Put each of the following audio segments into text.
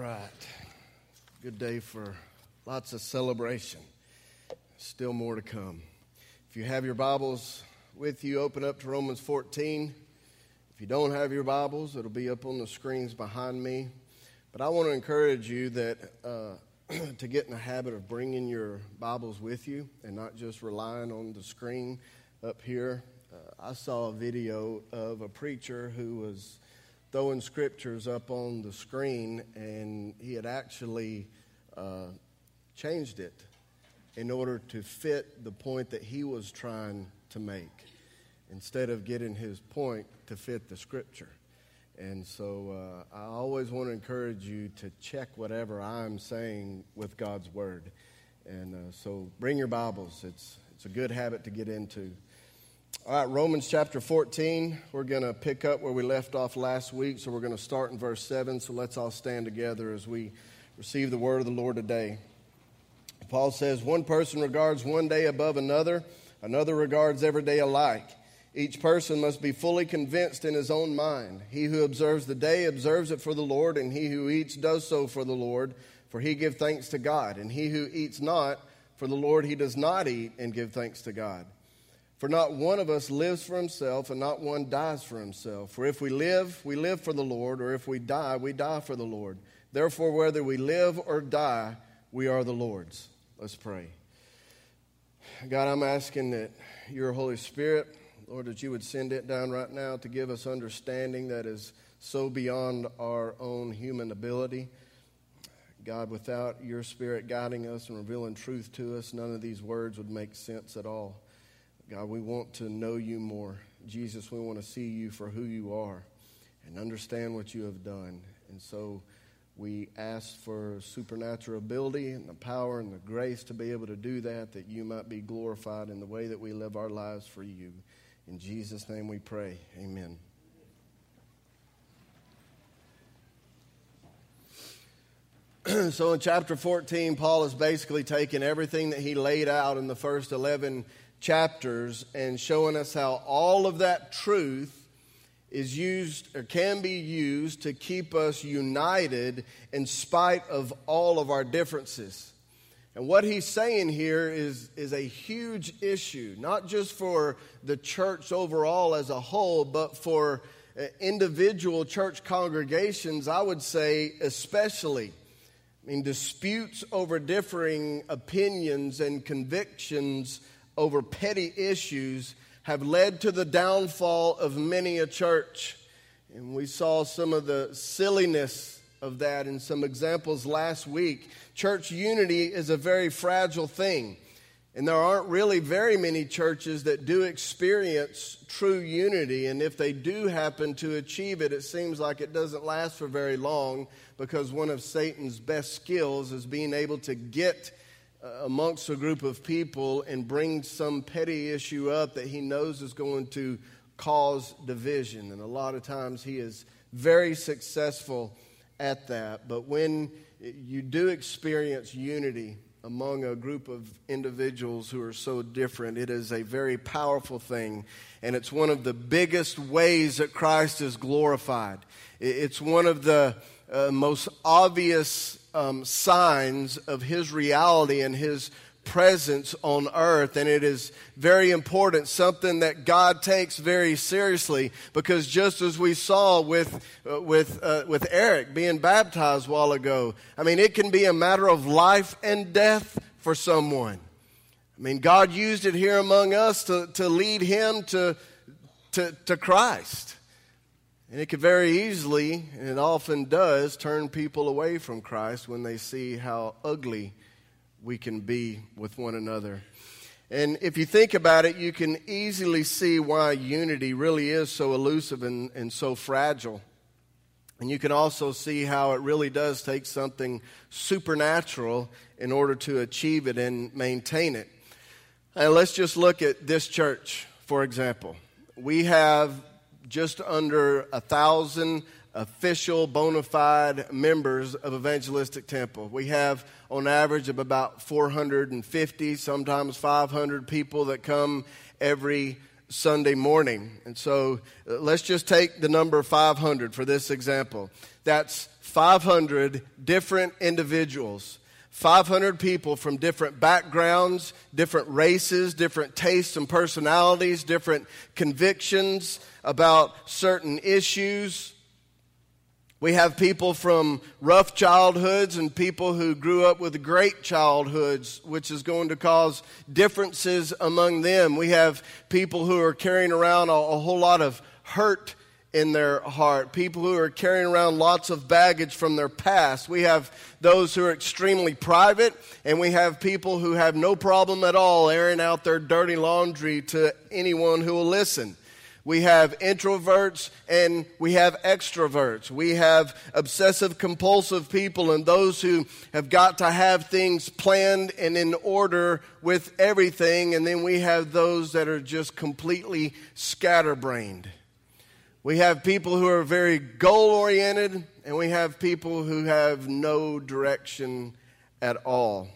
right. Good day for lots of celebration. Still more to come. If you have your Bibles with you, open up to Romans 14. If you don't have your Bibles, it'll be up on the screens behind me. But I want to encourage you that uh, to get in the habit of bringing your Bibles with you and not just relying on the screen up here. Uh, I saw a video of a preacher who was throwing scriptures up on the screen, and he had actually uh, changed it in order to fit the point that he was trying to make, instead of getting his point to fit the scripture. And so uh, I always want to encourage you to check whatever I'm saying with God's Word. And uh, so bring your Bibles. It's, it's a good habit to get into. All right, Romans chapter 14. We're going to pick up where we left off last week. So we're going to start in verse 7. So let's all stand together as we receive the word of the Lord today. Paul says, One person regards one day above another, another regards every day alike. Each person must be fully convinced in his own mind. He who observes the day observes it for the Lord, and he who eats does so for the Lord, for he give thanks to God. And he who eats not for the Lord, he does not eat and give thanks to God. For not one of us lives for himself, and not one dies for himself. For if we live, we live for the Lord, or if we die, we die for the Lord. Therefore, whether we live or die, we are the Lord's. Let's pray. God, I'm asking that your Holy Spirit, Lord, that you would send it down right now to give us understanding that is so beyond our own human ability. God, without your Spirit guiding us and revealing truth to us, none of these words would make sense at all. God, we want to know you more. Jesus, we want to see you for who you are and understand what you have done. And so we ask for supernatural ability and the power and the grace to be able to do that, that you might be glorified in the way that we live our lives for you. In Jesus' name we pray. Amen. so in chapter 14, Paul is basically taking everything that he laid out in the first 11 chapters and showing us how all of that truth is used or can be used to keep us united in spite of all of our differences. And what he's saying here is, is a huge issue, not just for the church overall as a whole, but for uh, individual church congregations, I would say especially. I mean, disputes over differing opinions and convictions over petty issues have led to the downfall of many a church. And we saw some of the silliness of that in some examples last week. Church unity is a very fragile thing. And there aren't really very many churches that do experience true unity. And if they do happen to achieve it, it seems like it doesn't last for very long because one of Satan's best skills is being able to get amongst a group of people and bring some petty issue up that he knows is going to cause division. And a lot of times he is very successful at that. But when you do experience unity among a group of individuals who are so different, it is a very powerful thing. And it's one of the biggest ways that Christ is glorified. It's one of the uh, most obvious um, signs of his reality and his presence on earth. And it is very important, something that God takes very seriously, because just as we saw with, uh, with, uh, with Eric being baptized a while ago, I mean, it can be a matter of life and death for someone. I mean, God used it here among us to, to lead him to, to, to Christ. And it could very easily, and it often does, turn people away from Christ when they see how ugly we can be with one another. And if you think about it, you can easily see why unity really is so elusive and, and so fragile. And you can also see how it really does take something supernatural in order to achieve it and maintain it. And let's just look at this church, for example. We have just under a thousand official bona fide members of Evangelistic Temple. We have on average of about 450, sometimes 500 people that come every Sunday morning. And so uh, let's just take the number 500 for this example. That's 500 different individuals 500 people from different backgrounds, different races, different tastes and personalities, different convictions about certain issues. We have people from rough childhoods and people who grew up with great childhoods, which is going to cause differences among them. We have people who are carrying around a, a whole lot of hurt in their heart, people who are carrying around lots of baggage from their past. We have those who are extremely private, and we have people who have no problem at all airing out their dirty laundry to anyone who will listen. We have introverts and we have extroverts. We have obsessive compulsive people and those who have got to have things planned and in order with everything. And then we have those that are just completely scatterbrained. We have people who are very goal oriented, and we have people who have no direction at all.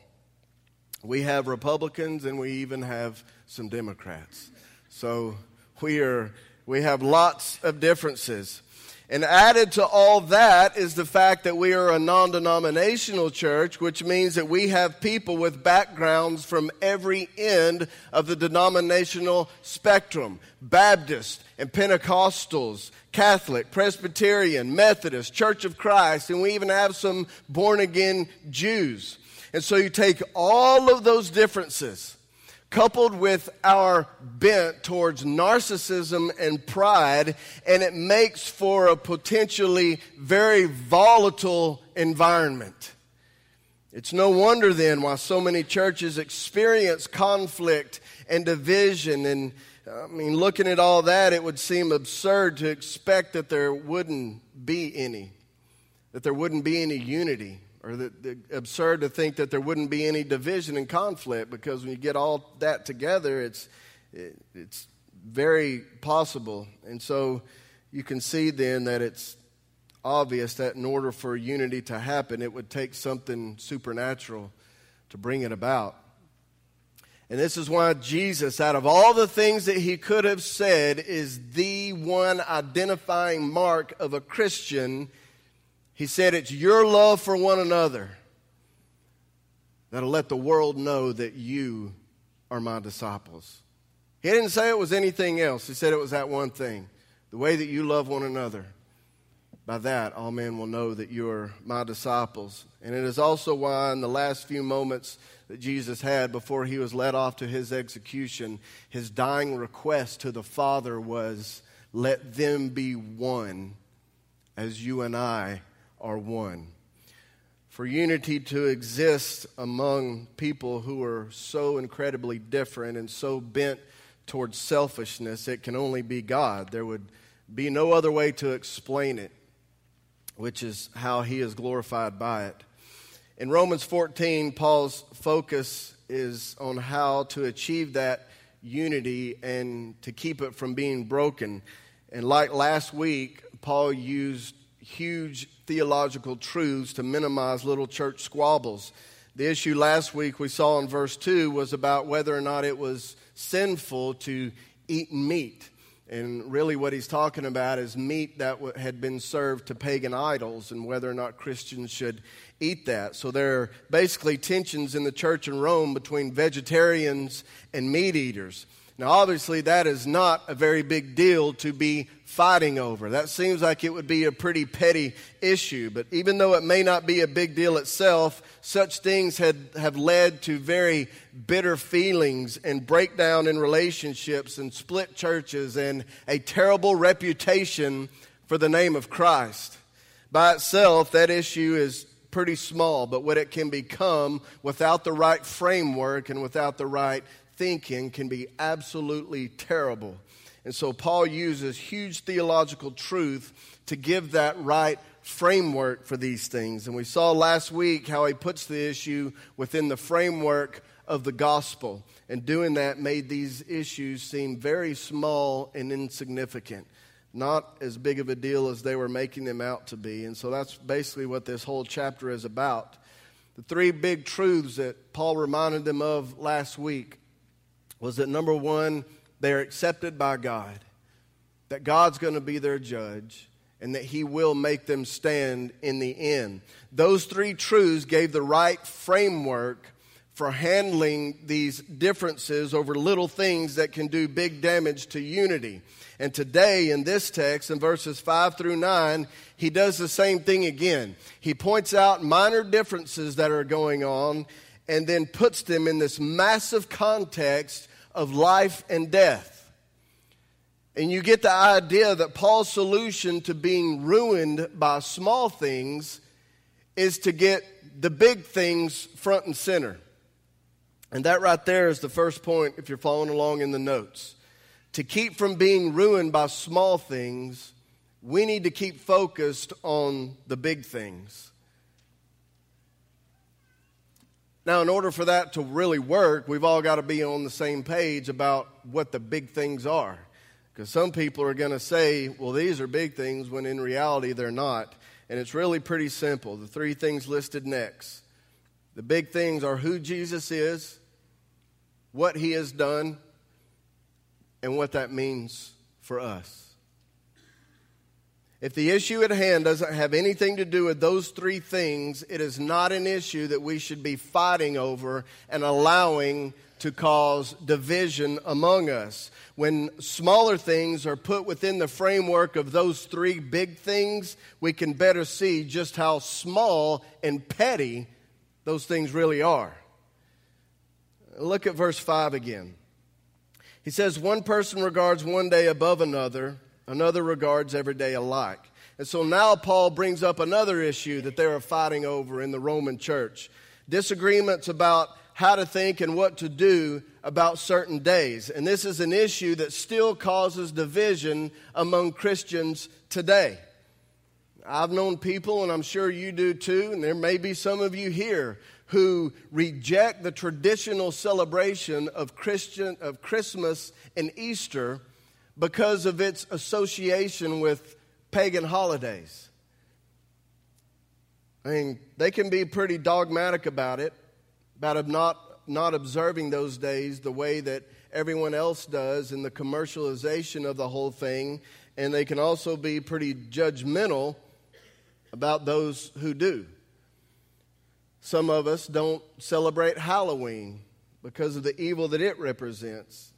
We have Republicans, and we even have some Democrats. So we, are, we have lots of differences. And added to all that is the fact that we are a non denominational church, which means that we have people with backgrounds from every end of the denominational spectrum Baptist and Pentecostals, Catholic, Presbyterian, Methodist, Church of Christ, and we even have some born again Jews. And so you take all of those differences coupled with our bent towards narcissism and pride, and it makes for a potentially very volatile environment. It's no wonder then why so many churches experience conflict and division. And I mean, looking at all that, it would seem absurd to expect that there wouldn't be any, that there wouldn't be any unity or the, the, absurd to think that there wouldn't be any division and conflict because when you get all that together, it's, it, it's very possible. And so you can see then that it's obvious that in order for unity to happen, it would take something supernatural to bring it about. And this is why Jesus, out of all the things that he could have said, is the one identifying mark of a Christian he said, It's your love for one another that'll let the world know that you are my disciples. He didn't say it was anything else. He said it was that one thing the way that you love one another. By that, all men will know that you are my disciples. And it is also why, in the last few moments that Jesus had before he was led off to his execution, his dying request to the Father was, Let them be one as you and I are one. For unity to exist among people who are so incredibly different and so bent towards selfishness, it can only be God. There would be no other way to explain it, which is how he is glorified by it. In Romans 14, Paul's focus is on how to achieve that unity and to keep it from being broken. And like last week, Paul used huge theological truths to minimize little church squabbles. The issue last week we saw in verse 2 was about whether or not it was sinful to eat meat. And really, what he's talking about is meat that had been served to pagan idols and whether or not Christians should eat that. So there are basically tensions in the church in Rome between vegetarians and meat eaters. Now, obviously, that is not a very big deal to be fighting over. That seems like it would be a pretty petty issue. But even though it may not be a big deal itself, such things had, have led to very bitter feelings and breakdown in relationships and split churches and a terrible reputation for the name of Christ. By itself, that issue is pretty small, but what it can become without the right framework and without the right thinking can be absolutely terrible. And so Paul uses huge theological truth to give that right framework for these things. And we saw last week how he puts the issue within the framework of the gospel. And doing that made these issues seem very small and insignificant, not as big of a deal as they were making them out to be. And so that's basically what this whole chapter is about. The three big truths that Paul reminded them of last week was that number one, they're accepted by God, that God's going to be their judge, and that He will make them stand in the end. Those three truths gave the right framework for handling these differences over little things that can do big damage to unity. And today, in this text, in verses 5 through 9, he does the same thing again. He points out minor differences that are going on and then puts them in this massive context of life and death. And you get the idea that Paul's solution to being ruined by small things is to get the big things front and center. And that right there is the first point if you're following along in the notes to keep from being ruined by small things, we need to keep focused on the big things. Now, in order for that to really work, we've all got to be on the same page about what the big things are. Because some people are going to say, well, these are big things, when in reality they're not. And it's really pretty simple. The three things listed next. The big things are who Jesus is, what he has done, and what that means for us. If the issue at hand doesn't have anything to do with those three things, it is not an issue that we should be fighting over and allowing to cause division among us. When smaller things are put within the framework of those three big things, we can better see just how small and petty those things really are. Look at verse 5 again. He says, One person regards one day above another, another regards every day alike. And so now Paul brings up another issue that they are fighting over in the Roman church disagreements about how to think and what to do about certain days. And this is an issue that still causes division among Christians today. I've known people, and I'm sure you do too, and there may be some of you here who reject the traditional celebration of Christian of Christmas and Easter because of its association with pagan holidays. I mean, they can be pretty dogmatic about it, about not, not observing those days the way that everyone else does in the commercialization of the whole thing. And they can also be pretty judgmental about those who do. Some of us don't celebrate Halloween because of the evil that it represents.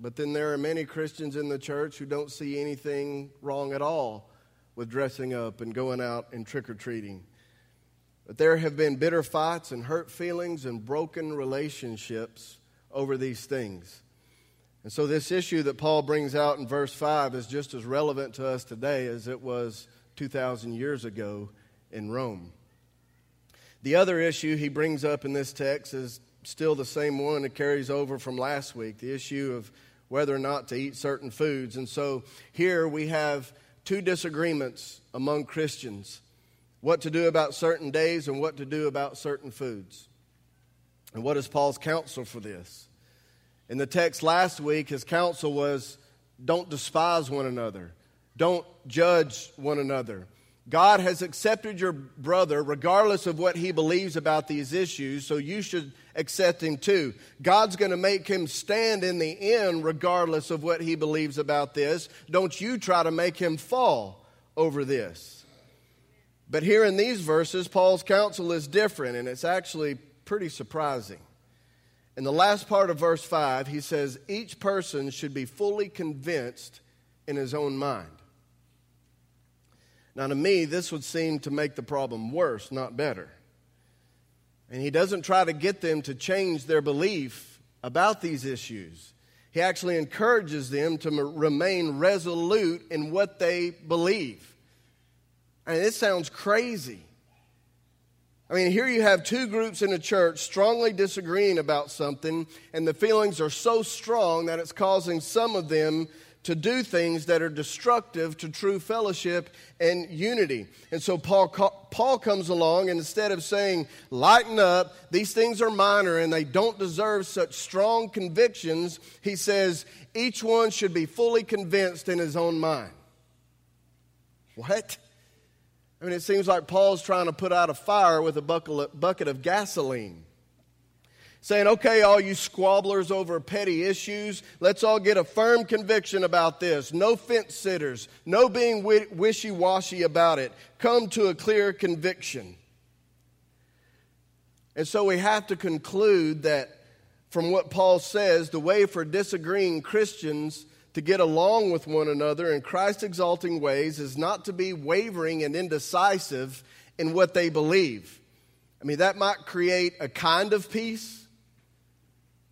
But then there are many Christians in the church who don't see anything wrong at all with dressing up and going out and trick or treating. But there have been bitter fights and hurt feelings and broken relationships over these things. And so, this issue that Paul brings out in verse 5 is just as relevant to us today as it was 2,000 years ago in Rome. The other issue he brings up in this text is still the same one that carries over from last week the issue of whether or not to eat certain foods. And so here we have two disagreements among Christians what to do about certain days and what to do about certain foods. And what is Paul's counsel for this? In the text last week, his counsel was don't despise one another, don't judge one another. God has accepted your brother regardless of what he believes about these issues, so you should accept him too. God's going to make him stand in the end regardless of what he believes about this. Don't you try to make him fall over this. But here in these verses, Paul's counsel is different, and it's actually pretty surprising. In the last part of verse 5, he says, Each person should be fully convinced in his own mind. Now, to me, this would seem to make the problem worse, not better. And he doesn't try to get them to change their belief about these issues. He actually encourages them to remain resolute in what they believe. I mean, this sounds crazy. I mean, here you have two groups in a church strongly disagreeing about something, and the feelings are so strong that it's causing some of them to do things that are destructive to true fellowship and unity. And so Paul, Paul comes along, and instead of saying, lighten up, these things are minor and they don't deserve such strong convictions, he says, each one should be fully convinced in his own mind. What? I mean, it seems like Paul's trying to put out a fire with a bucket of gasoline. Saying, okay, all you squabblers over petty issues, let's all get a firm conviction about this. No fence sitters, no being wishy washy about it. Come to a clear conviction. And so we have to conclude that from what Paul says, the way for disagreeing Christians to get along with one another in Christ exalting ways is not to be wavering and indecisive in what they believe. I mean, that might create a kind of peace.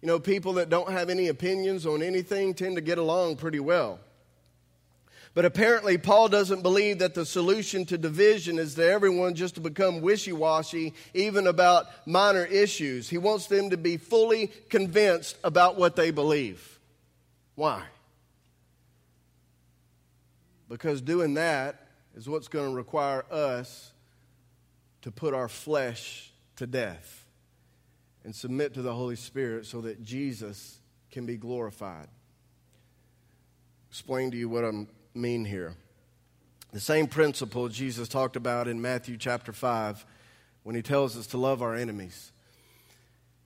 You know, people that don't have any opinions on anything tend to get along pretty well. But apparently, Paul doesn't believe that the solution to division is that everyone just to become wishy washy, even about minor issues. He wants them to be fully convinced about what they believe. Why? Because doing that is what's going to require us to put our flesh to death and submit to the Holy Spirit so that Jesus can be glorified. Explain to you what I mean here. The same principle Jesus talked about in Matthew chapter 5 when he tells us to love our enemies.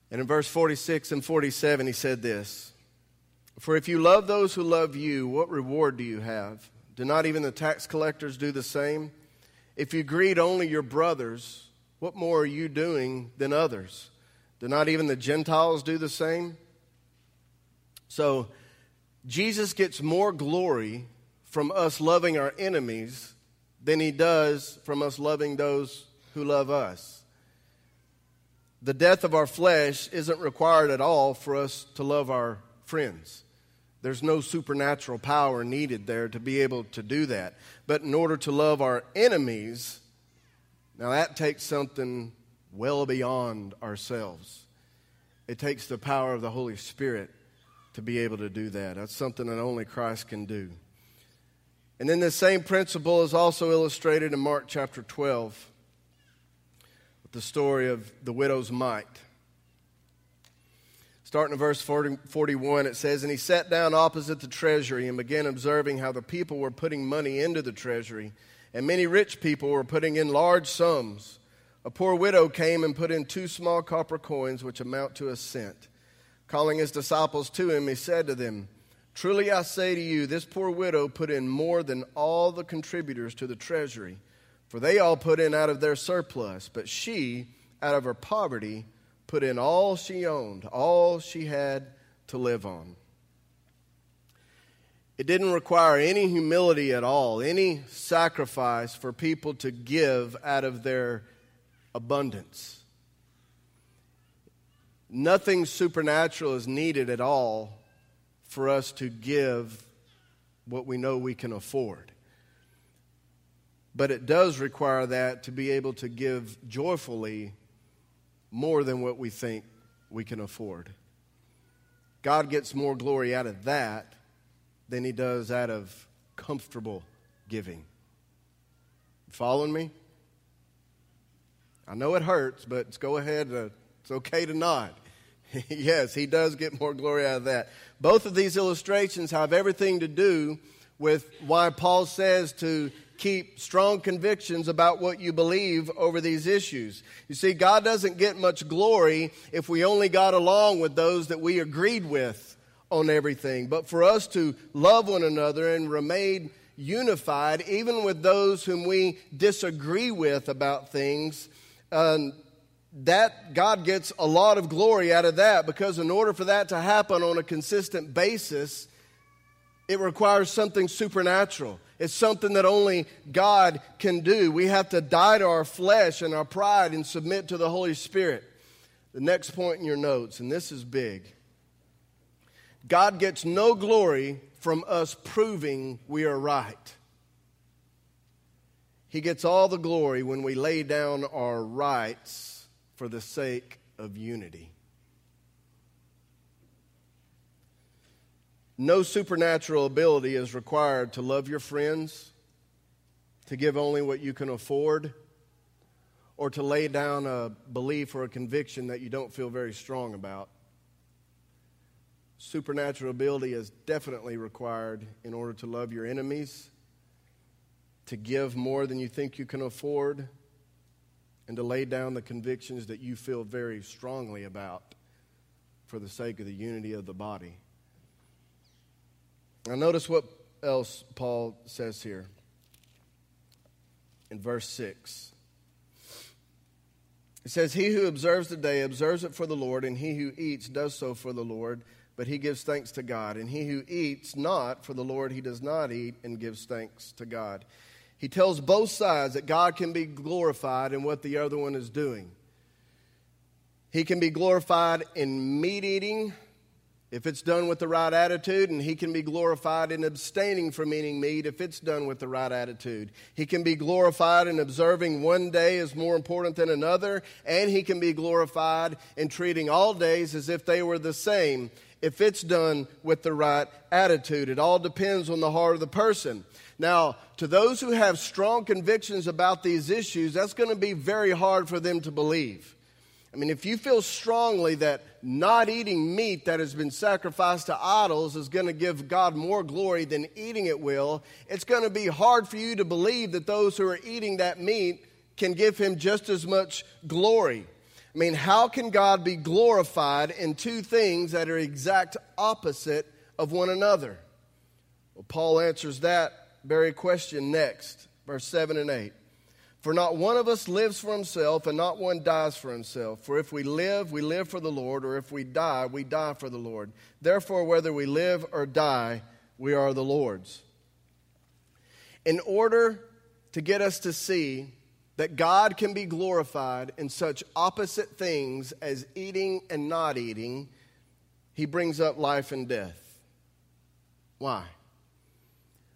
And in verse 46 and 47, he said this For if you love those who love you, what reward do you have? Do not even the tax collectors do the same? If you greet only your brothers, what more are you doing than others? Do not even the Gentiles do the same? So, Jesus gets more glory from us loving our enemies than he does from us loving those who love us. The death of our flesh isn't required at all for us to love our friends. There's no supernatural power needed there to be able to do that. But in order to love our enemies, now that takes something well beyond ourselves. It takes the power of the Holy Spirit to be able to do that. That's something that only Christ can do. And then the same principle is also illustrated in Mark chapter 12 with the story of the widow's mite. Starting in verse 40, 41, it says, And he sat down opposite the treasury and began observing how the people were putting money into the treasury, and many rich people were putting in large sums. A poor widow came and put in two small copper coins, which amount to a cent. Calling his disciples to him, he said to them, Truly I say to you, this poor widow put in more than all the contributors to the treasury, for they all put in out of their surplus, but she, out of her poverty, put in all she owned, all she had to live on. It didn't require any humility at all, any sacrifice for people to give out of their abundance. Nothing supernatural is needed at all for us to give what we know we can afford. But it does require that to be able to give joyfully more than what we think we can afford. God gets more glory out of that than he does out of comfortable giving. Following me? I know it hurts, but go ahead. Uh, it's okay to nod. yes, he does get more glory out of that. Both of these illustrations have everything to do with why Paul says to keep strong convictions about what you believe over these issues. You see, God doesn't get much glory if we only got along with those that we agreed with on everything. But for us to love one another and remain unified, even with those whom we disagree with about things, um, that God gets a lot of glory out of that because in order for that to happen on a consistent basis, it requires something supernatural. It's something that only God can do. We have to die to our flesh and our pride and submit to the Holy Spirit. The next point in your notes, and this is big God gets no glory from us proving we are right. He gets all the glory when we lay down our rights for the sake of unity. No supernatural ability is required to love your friends, to give only what you can afford, or to lay down a belief or a conviction that you don't feel very strong about. Supernatural ability is definitely required in order to love your enemies, to give more than you think you can afford, and to lay down the convictions that you feel very strongly about for the sake of the unity of the body. Now, notice what else Paul says here in verse 6. It says, He who observes the day observes it for the Lord, and he who eats does so for the Lord, but he gives thanks to God. And he who eats not for the Lord, he does not eat and gives thanks to God. He tells both sides that God can be glorified in what the other one is doing. He can be glorified in meat eating if it's done with the right attitude, and he can be glorified in abstaining from eating meat if it's done with the right attitude. He can be glorified in observing one day as more important than another, and he can be glorified in treating all days as if they were the same if it's done with the right attitude. It all depends on the heart of the person. Now, to those who have strong convictions about these issues, that's going to be very hard for them to believe. I mean, if you feel strongly that not eating meat that has been sacrificed to idols is going to give God more glory than eating it will, it's going to be hard for you to believe that those who are eating that meat can give Him just as much glory. I mean, how can God be glorified in two things that are exact opposite of one another? Well, Paul answers that very question next, verse 7 and 8. For not one of us lives for himself, and not one dies for himself. For if we live, we live for the Lord, or if we die, we die for the Lord. Therefore, whether we live or die, we are the Lord's. In order to get us to see that God can be glorified in such opposite things as eating and not eating, he brings up life and death. Why?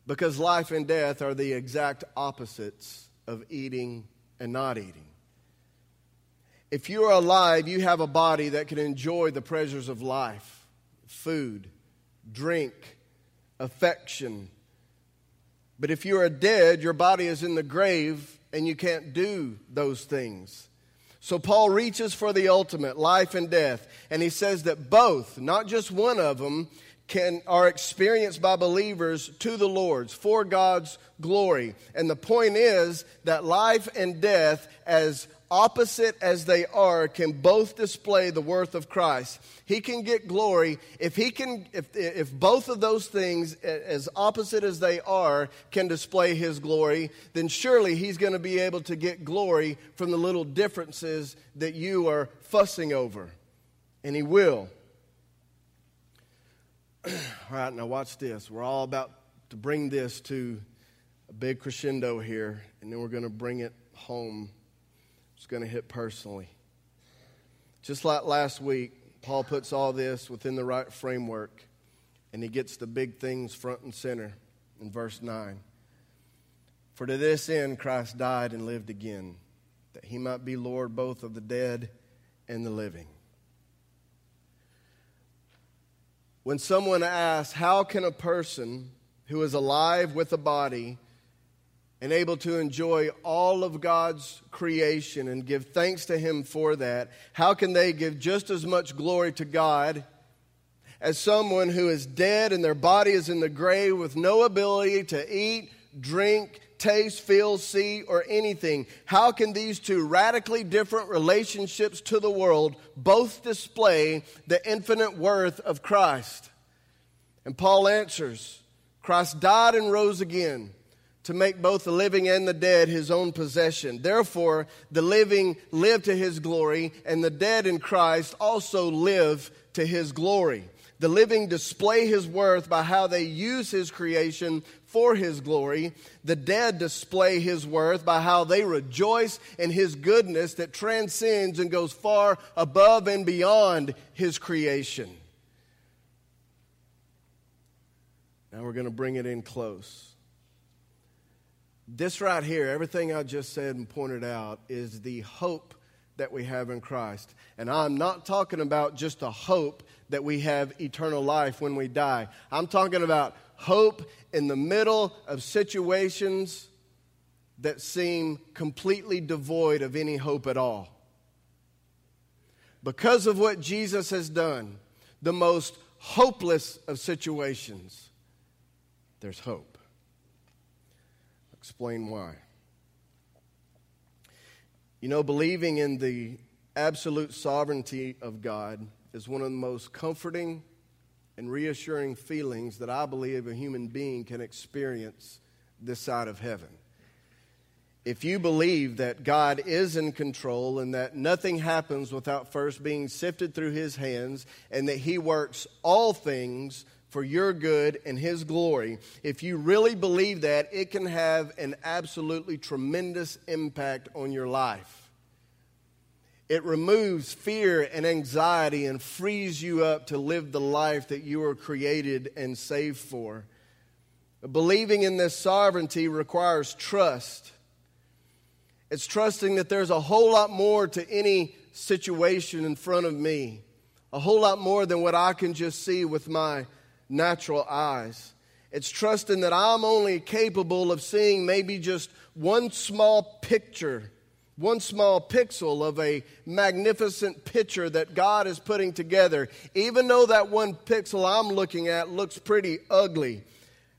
Because life and death are the exact opposites of eating and not eating. If you are alive, you have a body that can enjoy the pleasures of life food, drink, affection. But if you are dead, your body is in the grave and you can't do those things. So Paul reaches for the ultimate, life and death, and he says that both, not just one of them, can, are experienced by believers to the Lord's for God's glory. And the point is that life and death, as opposite as they are, can both display the worth of Christ. He can get glory if he can if if both of those things as opposite as they are can display his glory, then surely he's going to be able to get glory from the little differences that you are fussing over. And he will. all right, now watch this. We're all about to bring this to a big crescendo here, and then we're going to bring it home. It's going to hit personally. Just like last week, Paul puts all this within the right framework, and he gets the big things front and center in verse 9. For to this end Christ died and lived again, that he might be Lord both of the dead and the living. When someone asks, How can a person who is alive with a body and able to enjoy all of God's creation and give thanks to Him for that, how can they give just as much glory to God as someone who is dead and their body is in the grave with no ability to eat, drink, taste, feel, see, or anything. How can these two radically different relationships to the world both display the infinite worth of Christ? And Paul answers Christ died and rose again to make both the living and the dead his own possession. Therefore, the living live to his glory, and the dead in Christ also live to his glory. The living display his worth by how they use his creation for his glory. The dead display his worth by how they rejoice in his goodness that transcends and goes far above and beyond his creation. Now we're going to bring it in close. This right here, everything I just said and pointed out, is the hope that we have in Christ. And I'm not talking about just a hope that we have eternal life when we die. I'm talking about hope in the middle of situations that seem completely devoid of any hope at all. Because of what Jesus has done, the most hopeless of situations, there's hope. Explain why. You know, believing in the absolute sovereignty of God is one of the most comforting and reassuring feelings that I believe a human being can experience this side of heaven. If you believe that God is in control and that nothing happens without first being sifted through his hands and that he works all things for your good and his glory, if you really believe that, it can have an absolutely tremendous impact on your life. It removes fear and anxiety and frees you up to live the life that you were created and saved for. Believing in this sovereignty requires trust. It's trusting that there's a whole lot more to any situation in front of me, a whole lot more than what I can just see with my natural eyes. It's trusting that I'm only capable of seeing maybe just one small picture one small pixel of a magnificent picture that God is putting together, even though that one pixel I'm looking at looks pretty ugly,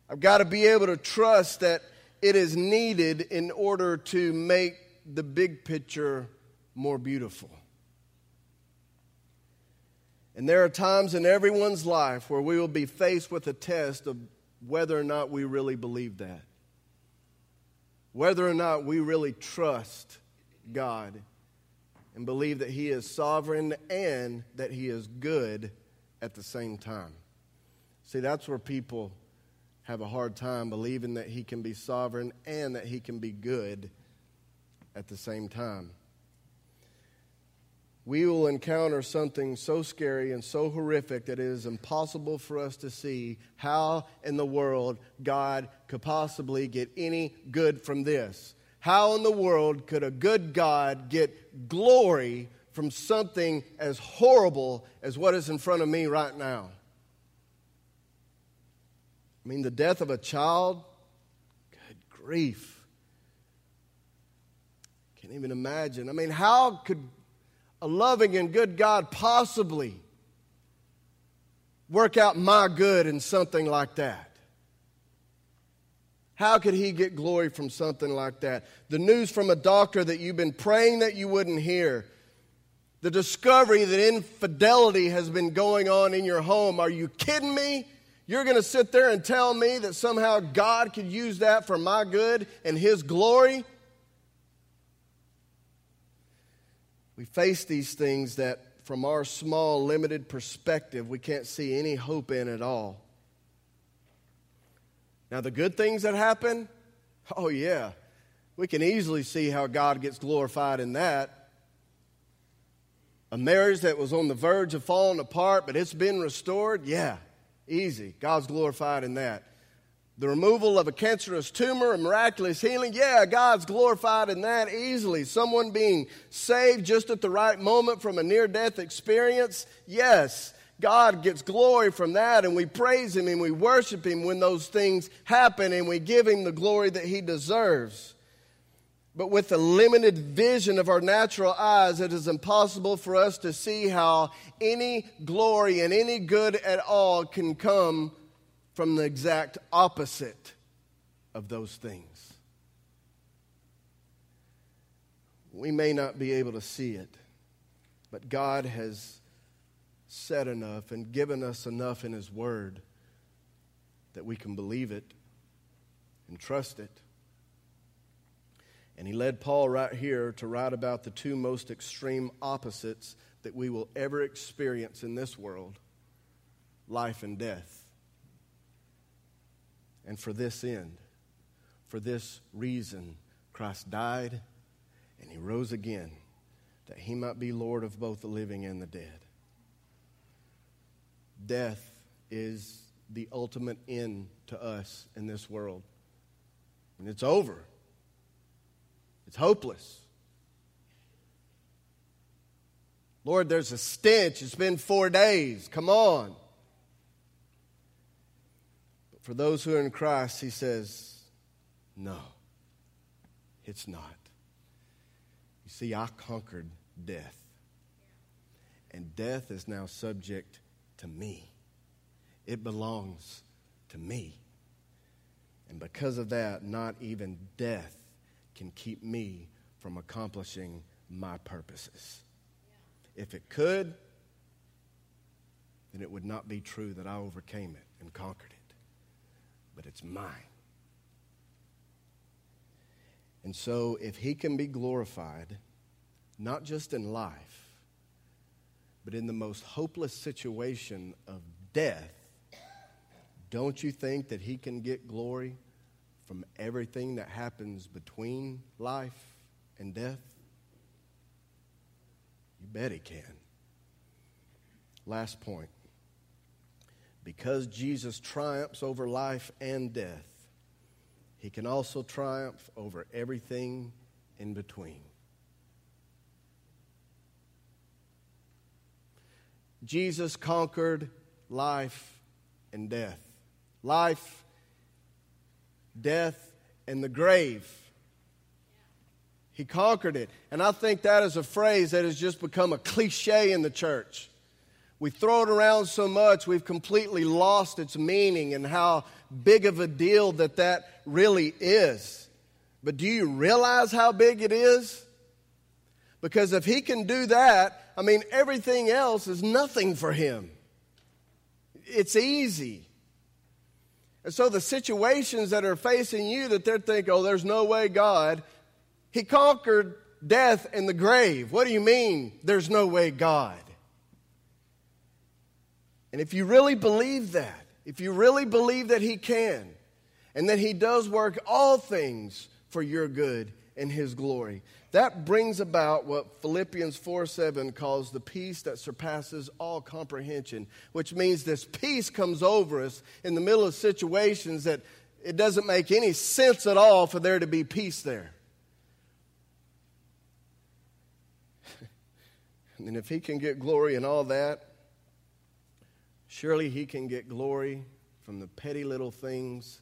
I've got to be able to trust that it is needed in order to make the big picture more beautiful. And there are times in everyone's life where we will be faced with a test of whether or not we really believe that, whether or not we really trust God and believe that He is sovereign and that He is good at the same time. See, that's where people have a hard time believing that He can be sovereign and that He can be good at the same time. We will encounter something so scary and so horrific that it is impossible for us to see how in the world God could possibly get any good from this. How in the world could a good God get glory from something as horrible as what is in front of me right now? I mean, the death of a child? Good grief. Can't even imagine. I mean, how could a loving and good God possibly work out my good in something like that? How could he get glory from something like that? The news from a doctor that you've been praying that you wouldn't hear. The discovery that infidelity has been going on in your home. Are you kidding me? You're going to sit there and tell me that somehow God could use that for my good and his glory? We face these things that, from our small, limited perspective, we can't see any hope in at all. Now, the good things that happen, oh, yeah, we can easily see how God gets glorified in that. A marriage that was on the verge of falling apart, but it's been restored, yeah, easy. God's glorified in that. The removal of a cancerous tumor, a miraculous healing, yeah, God's glorified in that easily. Someone being saved just at the right moment from a near death experience, yes. God gets glory from that, and we praise Him and we worship Him when those things happen, and we give Him the glory that He deserves. But with the limited vision of our natural eyes, it is impossible for us to see how any glory and any good at all can come from the exact opposite of those things. We may not be able to see it, but God has said enough and given us enough in His Word that we can believe it and trust it. And He led Paul right here to write about the two most extreme opposites that we will ever experience in this world life and death. And for this end, for this reason, Christ died and He rose again that He might be Lord of both the living and the dead death is the ultimate end to us in this world. And it's over, it's hopeless. Lord, there's a stench. It's been four days. Come on. For those who are in Christ, he says, no, it's not. You see, I conquered death. And death is now subject to me. It belongs to me. And because of that, not even death can keep me from accomplishing my purposes. If it could, then it would not be true that I overcame it and conquered it. But it's mine. And so, if he can be glorified, not just in life, but in the most hopeless situation of death, don't you think that he can get glory from everything that happens between life and death? You bet he can. Last point. Because Jesus triumphs over life and death, he can also triumph over everything in between. Jesus conquered life and death. Life, death, and the grave. He conquered it. And I think that is a phrase that has just become a cliche in the church. We throw it around so much, we've completely lost its meaning and how big of a deal that that really is. But do you realize how big it is? Because if he can do that, I mean, everything else is nothing for him. It's easy. And so the situations that are facing you that they're thinking, oh, there's no way God, he conquered death and the grave. What do you mean, there's no way God? And if you really believe that, if you really believe that He can, and that He does work all things for your good and His glory, that brings about what Philippians 4 7 calls the peace that surpasses all comprehension, which means this peace comes over us in the middle of situations that it doesn't make any sense at all for there to be peace there. and then if He can get glory in all that, Surely he can get glory from the petty little things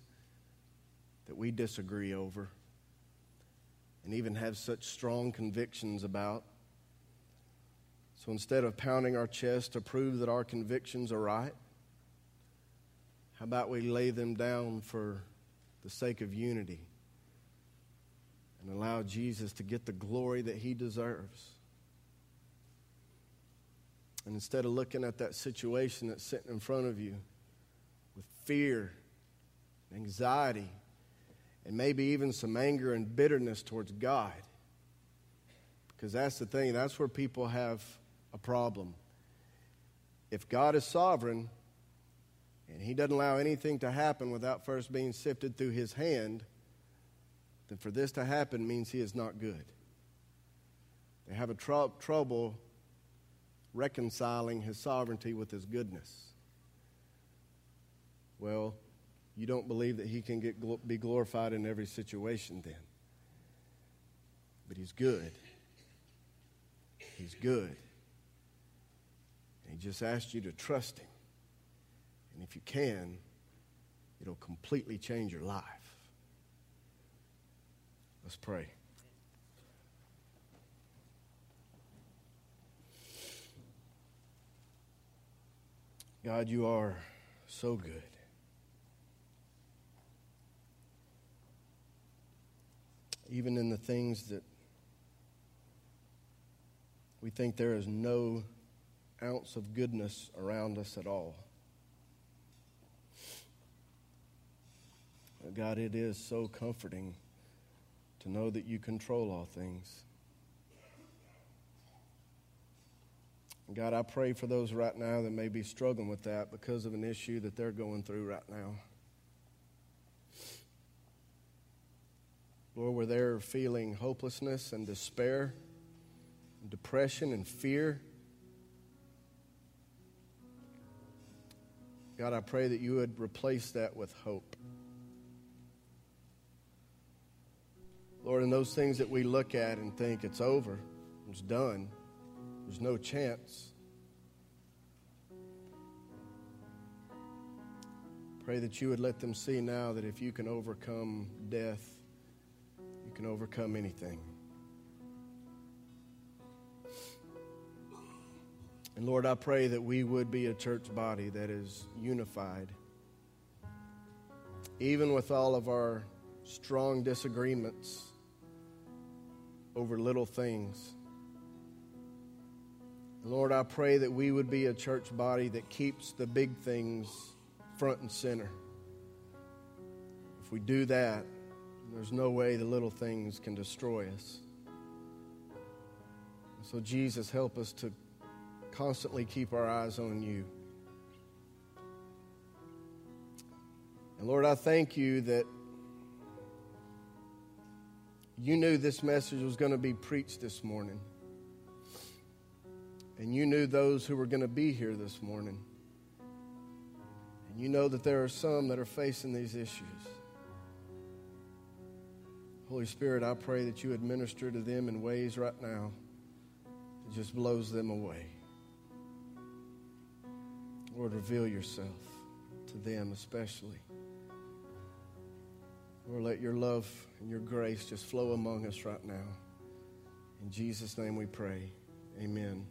that we disagree over and even have such strong convictions about. So instead of pounding our chest to prove that our convictions are right, how about we lay them down for the sake of unity and allow Jesus to get the glory that he deserves? And instead of looking at that situation that's sitting in front of you with fear, anxiety, and maybe even some anger and bitterness towards God, because that's the thing, that's where people have a problem. If God is sovereign and He doesn't allow anything to happen without first being sifted through His hand, then for this to happen means He is not good. They have a tr- trouble reconciling his sovereignty with his goodness. Well, you don't believe that he can get, be glorified in every situation then. But he's good. He's good. And he just asked you to trust him. And if you can, it'll completely change your life. Let's pray. God, you are so good. Even in the things that we think there is no ounce of goodness around us at all. God, it is so comforting to know that you control all things. God, I pray for those right now that may be struggling with that because of an issue that they're going through right now. Lord, where they're feeling hopelessness and despair, and depression and fear. God, I pray that you would replace that with hope. Lord, in those things that we look at and think it's over, it's done. There's no chance. Pray that you would let them see now that if you can overcome death, you can overcome anything. And Lord, I pray that we would be a church body that is unified. Even with all of our strong disagreements over little things Lord, I pray that we would be a church body that keeps the big things front and center. If we do that, there's no way the little things can destroy us. So, Jesus, help us to constantly keep our eyes on you. And Lord, I thank you that you knew this message was going to be preached this morning. And you knew those who were going to be here this morning. And you know that there are some that are facing these issues. Holy Spirit, I pray that you administer to them in ways right now that just blows them away. Lord, reveal yourself to them especially. Lord, let your love and your grace just flow among us right now. In Jesus' name we pray. Amen.